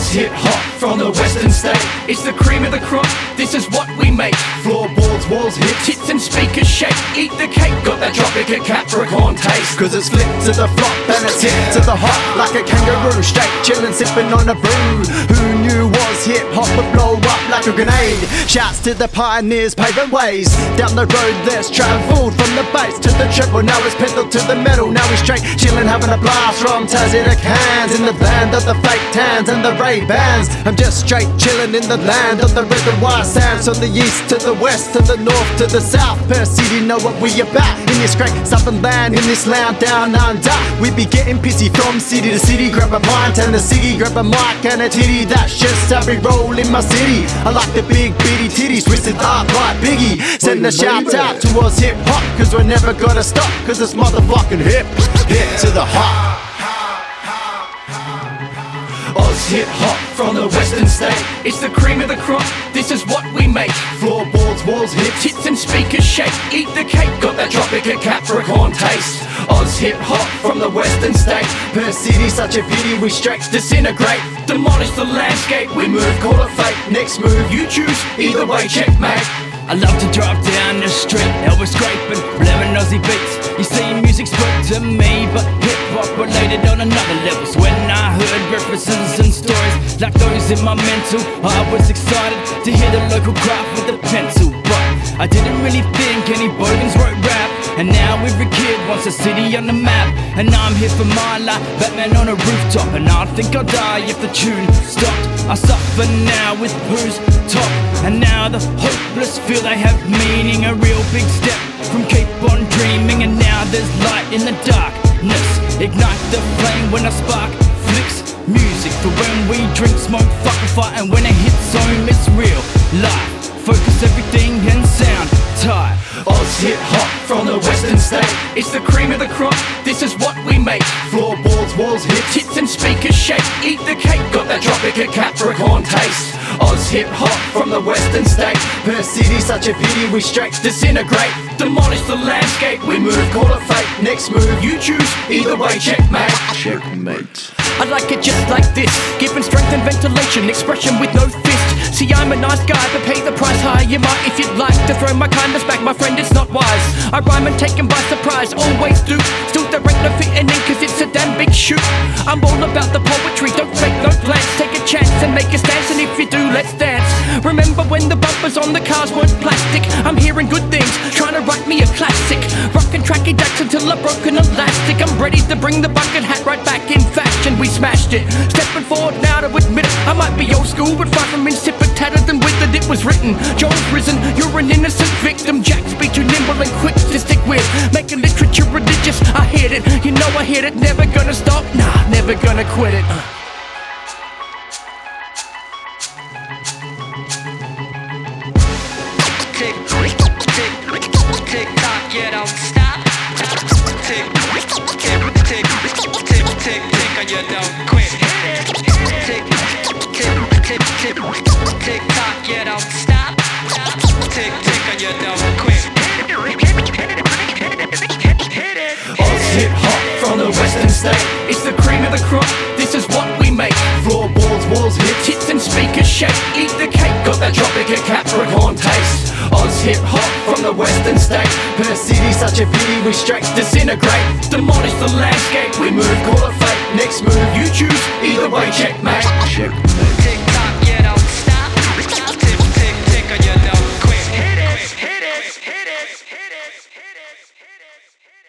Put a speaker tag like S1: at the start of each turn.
S1: Oz hip hop from the western state. It's the cream of the crop, this is what we make. Floorboards, walls, hips, hits and speakers shake. Eat the cake, got that tropical Capricorn taste.
S2: Cause it's flipped to the flop and it's hit to the hot like a kangaroo. Straight chillin', sippin' on a brew. Who knew was hip hop would blow up like a grenade? Shouts to the pioneers paving ways. Down the road that's travelled from the base to treble. Now it's pedal to the metal. Now we straight chillin', having a blast from Tassie to Cairns. In the land of the fake tans and the Ray Bans. I'm just straight chillin' in the land of the red and white sands. From the east to the west, to the north to the south. Perth city know what we about. In this great southern land, in this land down under. We be getting pissy from city to city. Grab a pint and a ciggy, grab a mic and a titty. That's just how we roll in my city. I like the big bitty titties, twisted up like Biggie. Send a shout out to towards hip hop, cause we're never gonna stop. Cause it's motherfucking hip, hip to the hop.
S1: Oz hip hop from the western state. It's the cream of the crop, this is what we make. Floorboards, walls, hips, hits and speakers shake. Eat the cake, got that tropical Capricorn taste. Oz hip hop from the western state.
S2: Perth city, such a pity, we straight
S1: Disintegrate, demolish the landscape. We move, call it fate. Next move, you choose. Either way, checkmate.
S3: I love to drive down the street, on another level. So when I heard references and stories like those in my mental, I was excited to hear the local craft with a pencil. But I didn't really think any bogans wrote rap. And now every kid wants a city on the map. And I'm here for my life, Batman on a rooftop. And I think I'll die if the tune stopped. I suffer now with who's top. And now the hopeless feel they have meaning. A real big step from keep on dreaming. And now there's light in the darkness. Ignite the flame when I spark flicks. Music for when we drink, smoke, fuck and fight. And when it hits home, it's real life.
S1: Hip hop from the western state. It's the cream of the crop, this is what we make. Floorboards, walls, hips, hits and speakers shake. Eat the cake, got that tropical Capricorn taste. Oz hip hop from the western state.
S2: Perth city, such a pity, we straight
S1: Disintegrate, demolish the landscape. We move, call it fate. Next move, you choose. Either way, checkmate.
S2: checkmate.
S1: I like it just like this, giving strength and ventilation, expression with no fist. See, I'm a nice guy, but pay the price high. You might, if you'd like, to throw my kindness back, my friend, it's not wise. I rhyme and take 'em by surprise, always do. Still, there ain't no fitting in, cause it's a damn big shoot. I'm all about the poetry, don't fake no plans. And make a stance, and if you do, let's dance. Remember when the bumpers on the cars weren't plastic? I'm hearing good things, trying to write me a classic. Rockin' tracky jacks until I broke an elastic. I'm ready to bring the bucket hat right back in fashion. We smashed it. Stepping forward now to admit it. I might be old school, but far from insipid, tattered and withered. It was written. Joel's risen, you're an innocent victim. Jaks be too nimble and quick to stick with. Making literature religious, I hit it. You know I hit it. Never gonna stop, nah, never gonna quit it. Uh.
S4: Don't stop. Tick, tick, tick, tick, tick, tick, and you don't quit. Tick, tick, tick, tick, tick tock, yeah, don't stop. Tick, tick, and you don't quit. It.
S1: Oz hip hop from the western state. It's the cream of the crop, this is what we make. Floorboards, walls, hips, hits and speakers shake. Eat the cake, got that tropical Capricorn taste. Oz hip hop from the western states
S2: Perth city, such a pity we straight
S1: disintegrate Demolish the landscape, we move, call it fate Next move you choose, either way checkmate
S2: Check.
S4: Tick tock, you don't stop Tick, tick, tick, you don't quit Hit it, hit it, hit it, hit it, hit it, hit it